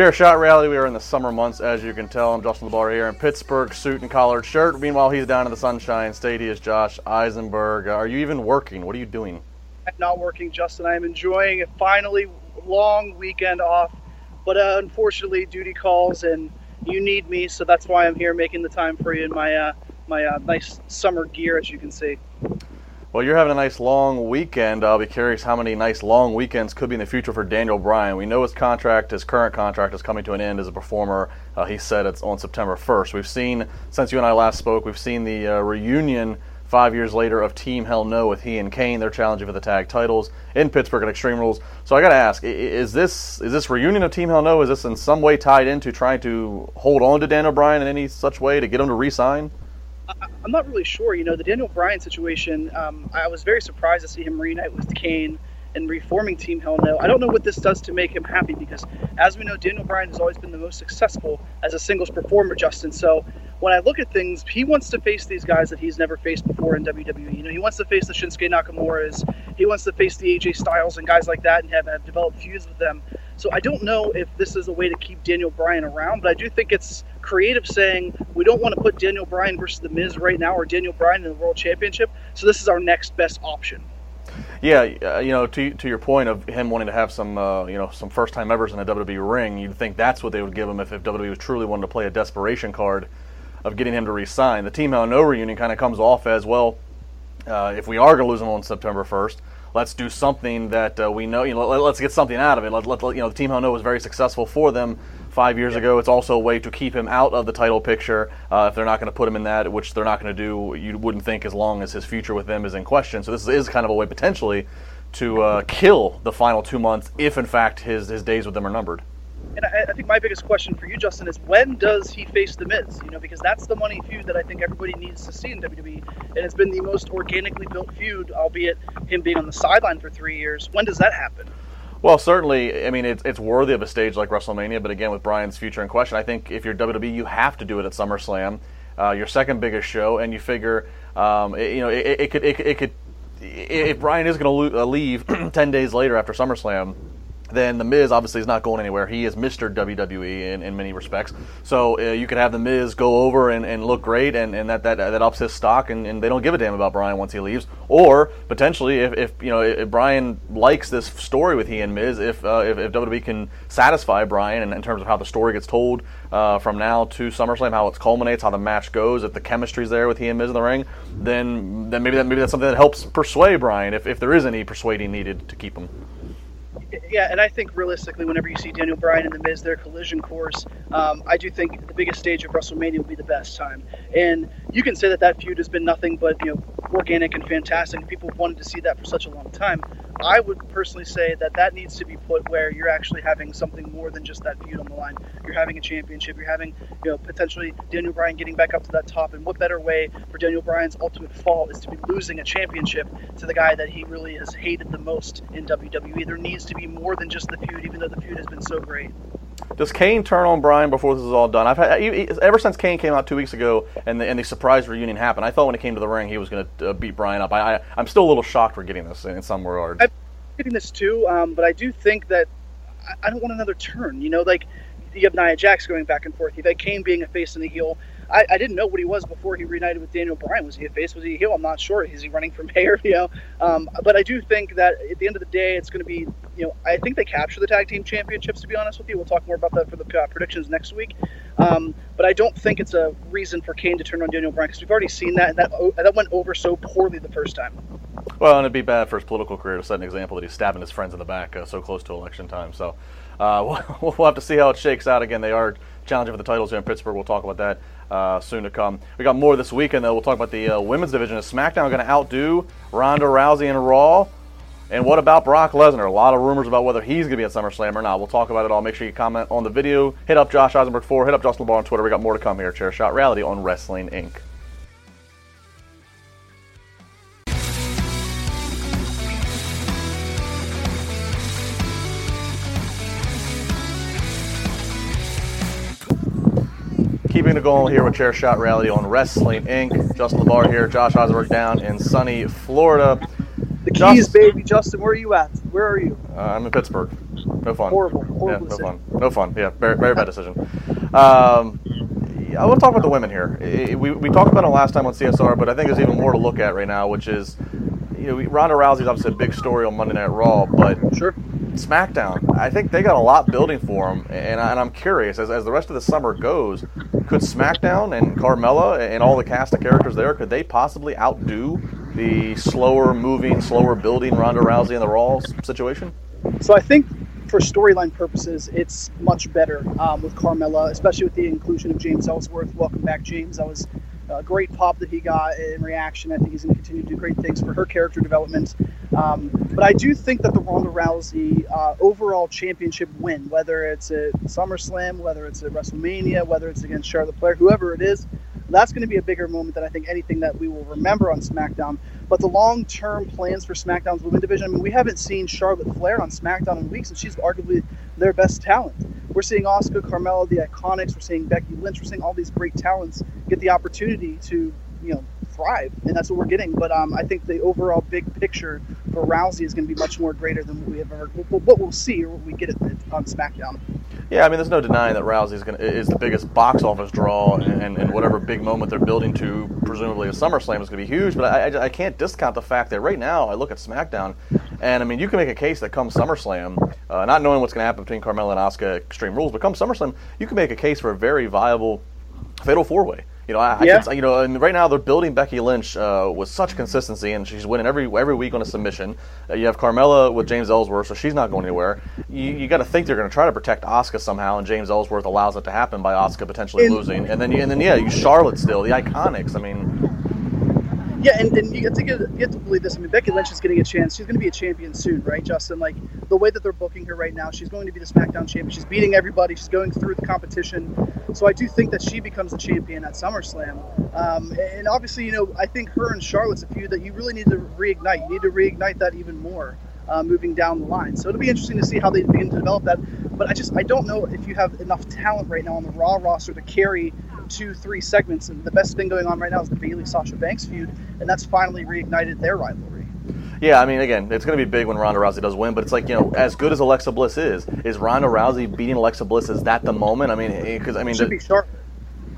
Chair Shot Reality, we are in the summer months, as you can tell. I'm Justin LaBar here in Pittsburgh, suit and collared shirt. Meanwhile, he's down in the Sunshine State. He is Josh Isenberg. Are you even working? What are you doing? I'm not working, Justin. I am enjoying a finally long weekend off, but uh, unfortunately, duty calls and you need me, so that's why I'm here making the time for you in my uh, my uh, nice summer gear, as you can see. Well, you're having a nice long weekend. I'll be curious how many nice long weekends could be in the future for Daniel Bryan. We know his contract, his current contract, is coming to an end as a performer. Uh, he said it's on September 1st. We've seen, since you and I last spoke, we've seen the uh, reunion five years later of Team Hell No with he and Kane. They're challenging for the tag titles in Pittsburgh at Extreme Rules. So I got to ask: Is this is this reunion of Team Hell No? Is this in some way tied into trying to hold on to Daniel Bryan in any such way to get him to resign? I'm not really sure. You know, the Daniel Bryan situation, um, I was very surprised to see him reunite with Kane and reforming Team Hell No. I don't know what this does to make him happy because, as we know, Daniel Bryan has always been the most successful as a singles performer, Justin. So when I look at things, he wants to face these guys that he's never faced before in WWE. You know, he wants to face the Shinsuke Nakamura's, he wants to face the AJ Styles and guys like that and have, have developed feuds with them. So I don't know if this is a way to keep Daniel Bryan around, but I do think it's creative saying we don't want to put Daniel Bryan versus The Miz right now or Daniel Bryan in the World Championship. So this is our next best option. Yeah, uh, you know, to to your point of him wanting to have some, uh, you know, some first time evers in a WWE ring, you'd think that's what they would give him if, if WWE was truly wanted to play a desperation card of getting him to resign. The Team Hell No reunion kind of comes off as well. Uh, if we are going to lose him on September 1st, let's do something that uh, we know. You know, let, us get something out of it. Let, let, you know, the Team Hell No was very successful for them five years ago. It's also a way to keep him out of the title picture uh, if they're not going to put him in that, which they're not going to do. You wouldn't think as long as his future with them is in question. So this is kind of a way potentially to uh, kill the final two months if, in fact, his his days with them are numbered. And I, I, think my biggest question for you, Justin, is when does he face The Miz? You know, because that's the money feud that I think everybody needs to see in WWE, and it's been the most organically built feud, albeit him being on the sideline for three years. When does that happen? Well, certainly, I mean, it's, it's worthy of a stage like WrestleMania, but again, with Bryan's future in question, I think if you're WWE, you have to do it at SummerSlam, uh, your second biggest show, and you figure, um, it, you know, it, it, could, it, it could, if Bryan is going to uh, leave 10 days later after SummerSlam, then The Miz obviously is not going anywhere. He is Mr. WWE in, in many respects. So uh, you could have The Miz go over and, and look great, and, and that, that that ups his stock, and, and they don't give a damn about Bryan once he leaves. Or potentially, if, if you know if Bryan likes this story with he and Miz, if uh, if, if, WWE can satisfy Bryan in, in, terms of how the story gets told uh, from now to SummerSlam, how it culminates, how the match goes, if the chemistry's there with he and Miz in the ring, then then maybe that maybe that's something that helps persuade Bryan if, if there is any persuading needed to keep him yeah, and I think realistically, whenever you see Daniel Bryan and The Miz, their collision course, um, I do think the biggest stage of WrestleMania will be the best time. And you can say that that feud has been nothing but you know organic and fantastic. People wanted to see that for such a long time. I would personally say that that needs to be put where you're actually having something more than just that feud on the line. You're having a championship. You're having you know potentially Daniel Bryan getting back up to that top. And what better way for Daniel Bryan's ultimate fall is to be losing a championship to the guy that he really has hated the most in WWE. There needs to be more than just the feud, even though the feud has been so great. Does Kane turn on Bryan before this is all done? I've had ever since Kane came out two weeks ago and the, and the surprise reunion happened. I thought when he came to the ring he was going to uh, beat Bryan up. I, I am still a little shocked we're getting this in, in some regard. I'm getting this too, um, but I do think that I, I, don't want another turn. You know, like you have Nia Jax going back and forth. You have Kane being a face and a heel. I, I, didn't know what he was before he reunited with Daniel Bryan. Was he a face? Was he a heel? I'm not sure. Is he running from hair? You know, um, but I do think that at the end of the day, it's going to be. You know, I think they capture the tag team championships. To be honest with you, we'll talk more about that for the uh, predictions next week. Um, but I don't think it's a reason for Kane to turn on Daniel Bryan because we've already seen that, and that that went over so poorly the first time. Well, and it'd be bad for his political career to set an example that he's stabbing his friends in the back uh, so close to election time. So. uh, we'll, we'll have to see how it shakes out. Again, they are challenging for the titles here in Pittsburgh. We'll talk about that uh, soon to come. We got more this weekend, though. We'll talk about the uh, women's division. Is SmackDown going to outdo Ronda Rousey and Raw? And what about Brock Lesnar? A lot of rumors about whether he's going to be at SummerSlam or not. We'll talk about it all. Make sure you comment on the video. Hit up Josh Isenberg 4. Hit up Justin LaBar on Twitter. We got more to come here. Chair Shot Reality on Wrestling Inc. Keeping it going here with Chair Shot Reality on Wrestling Inc. Justin LaBar here, Josh Isenberg down in sunny Florida. The keys, Just, baby. Justin, where are you at? Where are you? Uh, I'm in Pittsburgh. No fun. Horrible. Horrible. Yeah, no fun. No fun. Yeah, very, very bad decision. Um, I want to talk about the women here. We, we talked about it last time on CSR, but I think there's even more to look at right now, which is, you know, Ronda Rousey's obviously a big story on Monday Night Raw, but sure. SmackDown, I think they got a lot building for them, and, I, am curious as, as the rest of the summer goes, could SmackDown and Carmella and all the cast of characters there could they possibly outdo the slower moving, slower building Ronda Rousey in the Raw situation? So I think for storyline purposes, it's much better um, with Carmella, especially with the inclusion of James Ellsworth. Welcome back, James. That was a great pop that he got in reaction. I think he's going to continue to do great things for her character development. Um, but I do think that the Ronda Rousey uh, overall championship win, whether it's at SummerSlam, whether it's at WrestleMania, whether it's against Charlotte Flair, whoever it is, that's going to be a bigger moment than I think anything that we will remember on SmackDown. But the long term plans for SmackDown's women division, I mean, we haven't seen Charlotte Flair on SmackDown in weeks, and she's arguably their best talent. We're seeing Asuka, Carmella, the Iconics, we're seeing Becky Lynch, we're seeing all these great talents get the opportunity to, you know, thrive, and that's what we're getting. But um, I think the overall big picture for Rousey is going to be much more greater than what we have ever. What we'll see or what we get on SmackDown. Yeah, I mean, there's no denying that Rousey is, gonna, is the biggest box office draw, and, and whatever big moment they're building to, presumably a SummerSlam, is going to be huge. But I, I, I, can't discount the fact that right now I look at SmackDown, and I mean, you can make a case that come SummerSlam, uh, not knowing what's going to happen between Carmella and Asuka Extreme Rules, but come SummerSlam, you can make a case for a very viable Fatal Four Way. You know, I, yeah. I can, you know, and right now they're building Becky Lynch uh, with such consistency, and she's winning every every week on a submission. Uh, you have Carmella with James Ellsworth, so she's not going anywhere. You, you got to think they're going to try to protect Asuka somehow, and James Ellsworth allows it to happen by Asuka potentially losing, and then you, and then yeah, you Charlotte still the Iconics. I mean, yeah, and, and you have to get you have to believe this. I mean, Becky Lynch is getting a chance. She's going to be a champion soon, right, Justin? Like the way that they're booking her right now, she's going to be the SmackDown champion. She's beating everybody. She's going through the competition. So I do think that she becomes the champion at SummerSlam. Um, and obviously, you know, I think her and Charlotte's a feud that you really need to reignite. You need to reignite that even more. Uh, moving down the line. So it'll be interesting to see how they begin to develop that. But I just I don't know if you have enough talent right now on the Raw roster to carry two, three segments. And the best thing going on right now is the Bayley Sasha Banks feud, and that's finally reignited their rivalry. Yeah, I mean, again, it's going to be big when Ronda Rousey does win, but it's like you know, as good as Alexa Bliss is, is Ronda Rousey beating Alexa Bliss? Is that the moment? I mean, eh, because I mean, should the, be sharp.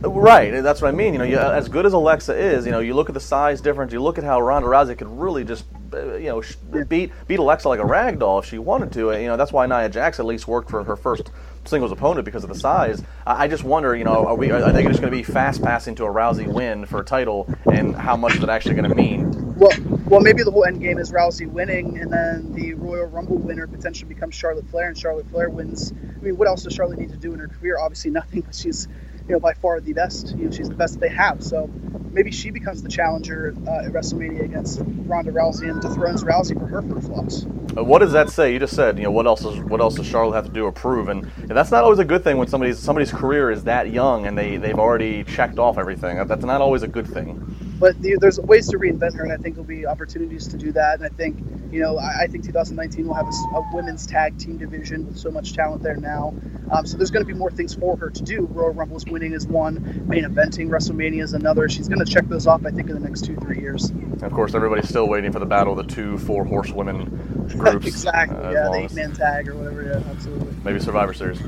Right, eh, that's what I mean. You know, you, as good as Alexa is, you know, you look at the size difference. You look at how Ronda Rousey could really just, uh, you know, beat beat Alexa like a rag doll if she wanted to. You know, that's why Nia Jax at least worked for her first singles opponent because of the size. I, just wonder, you know, are we are they just going to be fast passing to a Rousey win for a title, and how much is it actually going to mean? Well, well, maybe the whole end game is Rousey winning, and then the Royal Rumble winner potentially becomes Charlotte Flair, and Charlotte Flair wins. I mean, what else does Charlotte need to do in her career? Obviously, nothing. But she's you know, by far the best. You know, she's the best they have. So maybe she becomes the challenger uh, at WrestleMania against Ronda Rousey and dethrones Rousey for her first loss. Uh, what does that say? You just said, you know, what else is what else does Charlotte have to do or prove? And, and that's not always a good thing when somebody's somebody's career is that young and they they've already checked off everything. That's not always a good thing but the, there's ways to reinvent her, and I think there'll be opportunities to do that. And I think, you know, I, think 2019 will have a, a, women's tag team division with so much talent there now. Um, so there's going to be more things for her to do. Royal Rumble is winning is one, main eventing WrestleMania is another. She's going to check those off, I think, in the next two three years. of course, everybody's still waiting for the battle of the two four horsewomen groups. exactly. Uh, yeah, the eight man tag or whatever. Yeah, absolutely. Maybe Survivor Series.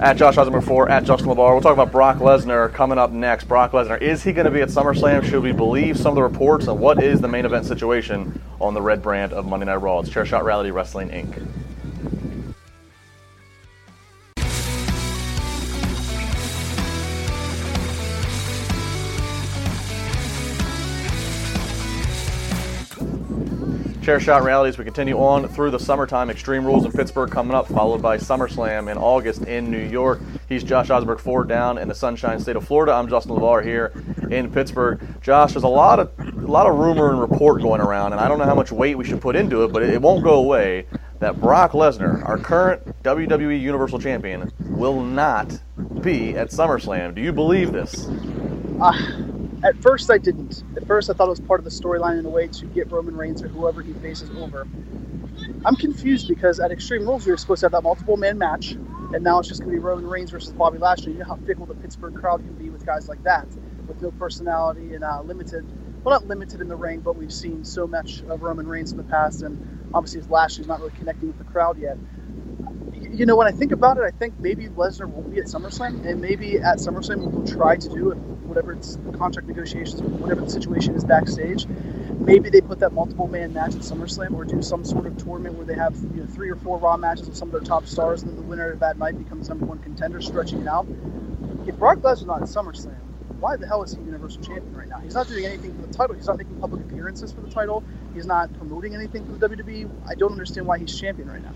At Josh Isenberg 4, at Justin LaBar. We'll talk about Brock Lesnar coming up next. Brock Lesnar, is he going to be at SummerSlam? Should we believe some of the reports? And what is the main event situation on the red brand of Monday Night Raw? It's Chair Shot Reality Wrestling Inc. Chair Shot Rallies, we continue on through the summertime. Extreme Rules in Pittsburgh coming up, followed by SummerSlam in August in New York. He's Josh Isenberg Ford down in the Sunshine State of Florida. I'm Justin LaBar here in Pittsburgh. Josh, there's a lot of a lot of rumor and report going around, and I don't know how much weight we should put into it, but it won't go away. That Brock Lesnar, our current WWE Universal Champion, will not be at SummerSlam. Do you believe this? Uh, at first, I didn't. At first, I thought it was part of the storyline in a way to get Roman Reigns or whoever he faces over. I'm confused because at Extreme Rules, we were supposed to have that multiple man match, and now it's just going to be Roman Reigns versus Bobby Lashley. You know how fickle the Pittsburgh crowd can be with guys like that, with no personality and uh, limited. Well, not limited in the ring, but we've seen so much of Roman Reigns in the past, and obviously his Lashley's not really connecting with the crowd yet you know, when I think about it, I think maybe Lesnar won't be at SummerSlam, and maybe at SummerSlam we'll try to do it, whatever it's contract negotiations, whatever the situation is backstage. Maybe they put that multiple man match at SummerSlam, or do some sort of tournament where they have you know three or four Raw matches with some of their top stars, and then the winner of that night becomes number one contender, stretching it out. If Brock Lesnar's not at SummerSlam, why the hell is he Universal Champion right now? He's not doing anything for the title. He's not making public appearances for the title. He's not promoting anything for the WWE. I don't understand why he's champion right now.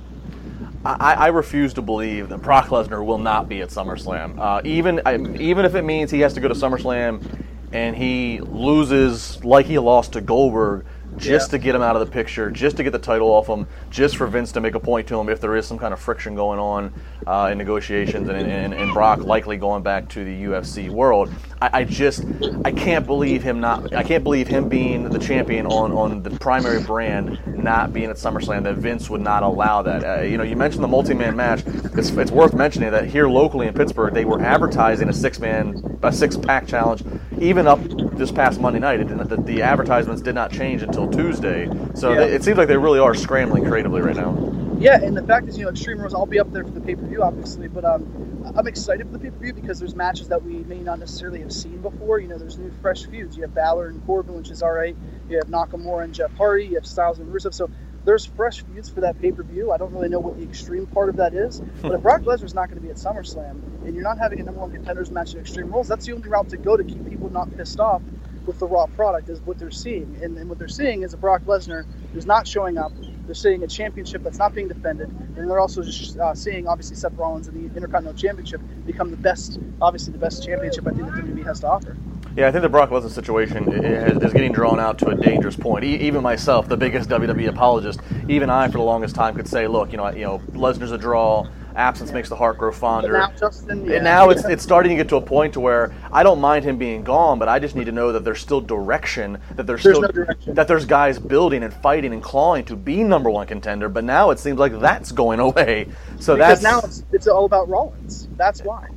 I, I, refuse to believe that Brock Lesnar will not be at SummerSlam. Uh, even I, even if it means he has to go to SummerSlam and he loses like he lost to Goldberg just yeah. to get him out of the picture, just to get the title off him, just for Vince to make a point to him if there is some kind of friction going on uh, in negotiations and, and, and, Brock likely going back to the UFC world. I, I, just I can't believe him not I can't believe him being the champion on, on the primary brand not being at SummerSlam that Vince would not allow that. Uh, you know, you mentioned the multi-man match. It's, it's worth mentioning that here locally in Pittsburgh they were advertising a six-man a six-pack challenge even up this past Monday night. It, the, the advertisements did not change until Tuesday. So yeah. they, it seems like they really are scrambling creatively right now. Yeah, and the fact is, you know, Extreme Rules, I'll be up there for the pay per view, obviously, but um, I'm excited for the pay per view because there's matches that we may not necessarily have seen before. You know, there's new fresh feuds. You have Balor and Corbin, which is all right. You have Nakamura and Jeff Hardy. You have Styles and Rusev. So there's fresh feuds for that pay per view. I don't really know what the extreme part of that is, but if Brock Lesnar's not going to be at SummerSlam and you're not having a number one contenders match at Extreme Rules, that's the only route to go to keep people not pissed off with the Raw product is what they're seeing. And, and what they're seeing is a Brock Lesnar who's not showing up. They're seeing a championship that's not being defended, and they're also just uh, seeing obviously Seth Rollins and the Intercontinental Championship become the best, obviously the best championship I think that WWE has to offer. Yeah, I think the Brock Lesnar situation is getting drawn out to a dangerous point. Even myself, the biggest WWE apologist, even I, for the longest time, could say, "Look, you know, you know, Lesnar's a draw absence makes the heart grow fonder. But now, Justin, yeah. and now it's it's starting to get to a point to where I don't mind him being gone, but I just need to know that there's still direction, that there's, there's still no that there's guys building and fighting and clawing to be number one contender. But now it seems like that's going away. So because that's now it's, it's all about Rollins. That's why.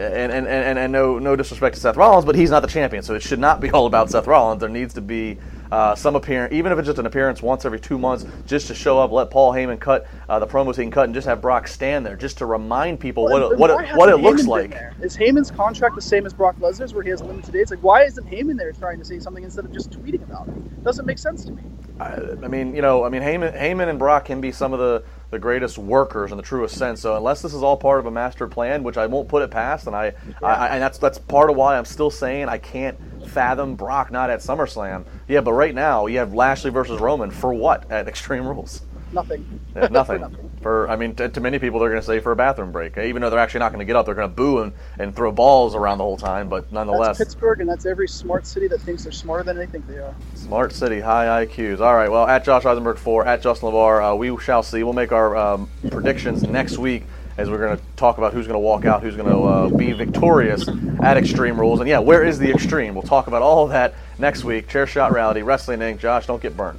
And, and, and, and no no disrespect to Seth Rollins, but he's not the champion, so it should not be all about Seth Rollins. There needs to be uh, some appearance, even if it's just an appearance once every two months, just to show up, let Paul Heyman cut uh, the promos he can cut, and just have Brock stand there, just to remind people well, what what it, what it looks like. Is Heyman's contract the same as Brock Lesnar's, where he has limited dates? Like, why isn't Heyman there trying to say something instead of just tweeting about it? Doesn't make sense to me. I, I mean, you know, I mean, Heyman, Heyman and Brock can be some of the the greatest workers in the truest sense. So unless this is all part of a master plan, which I won't put it past, and I, yeah. I, and that's that's part of why I'm still saying I can't fathom Brock not at SummerSlam. Yeah, but right now you have Lashley versus Roman for what at Extreme Rules? Nothing. Yeah, nothing. nothing. For I mean, to, to, many people, they're going to say for a bathroom break. Even though they're actually not going to get up, they're going to boo and, and throw balls around the whole time. But nonetheless, that's Pittsburgh, and that's every smart city that thinks they're smarter than they think they are. Smart city, high IQs. All right. Well, at Josh Isenberg four, at Justin LaBar, uh, we shall see. We'll make our um, predictions next week as we're going to talk about who's going to walk out, who's going to uh, be victorious at Extreme Rules. And yeah, where is the Extreme? We'll talk about all of that next week. Chair Shot Reality, Wrestling Inc. Josh, don't get burned.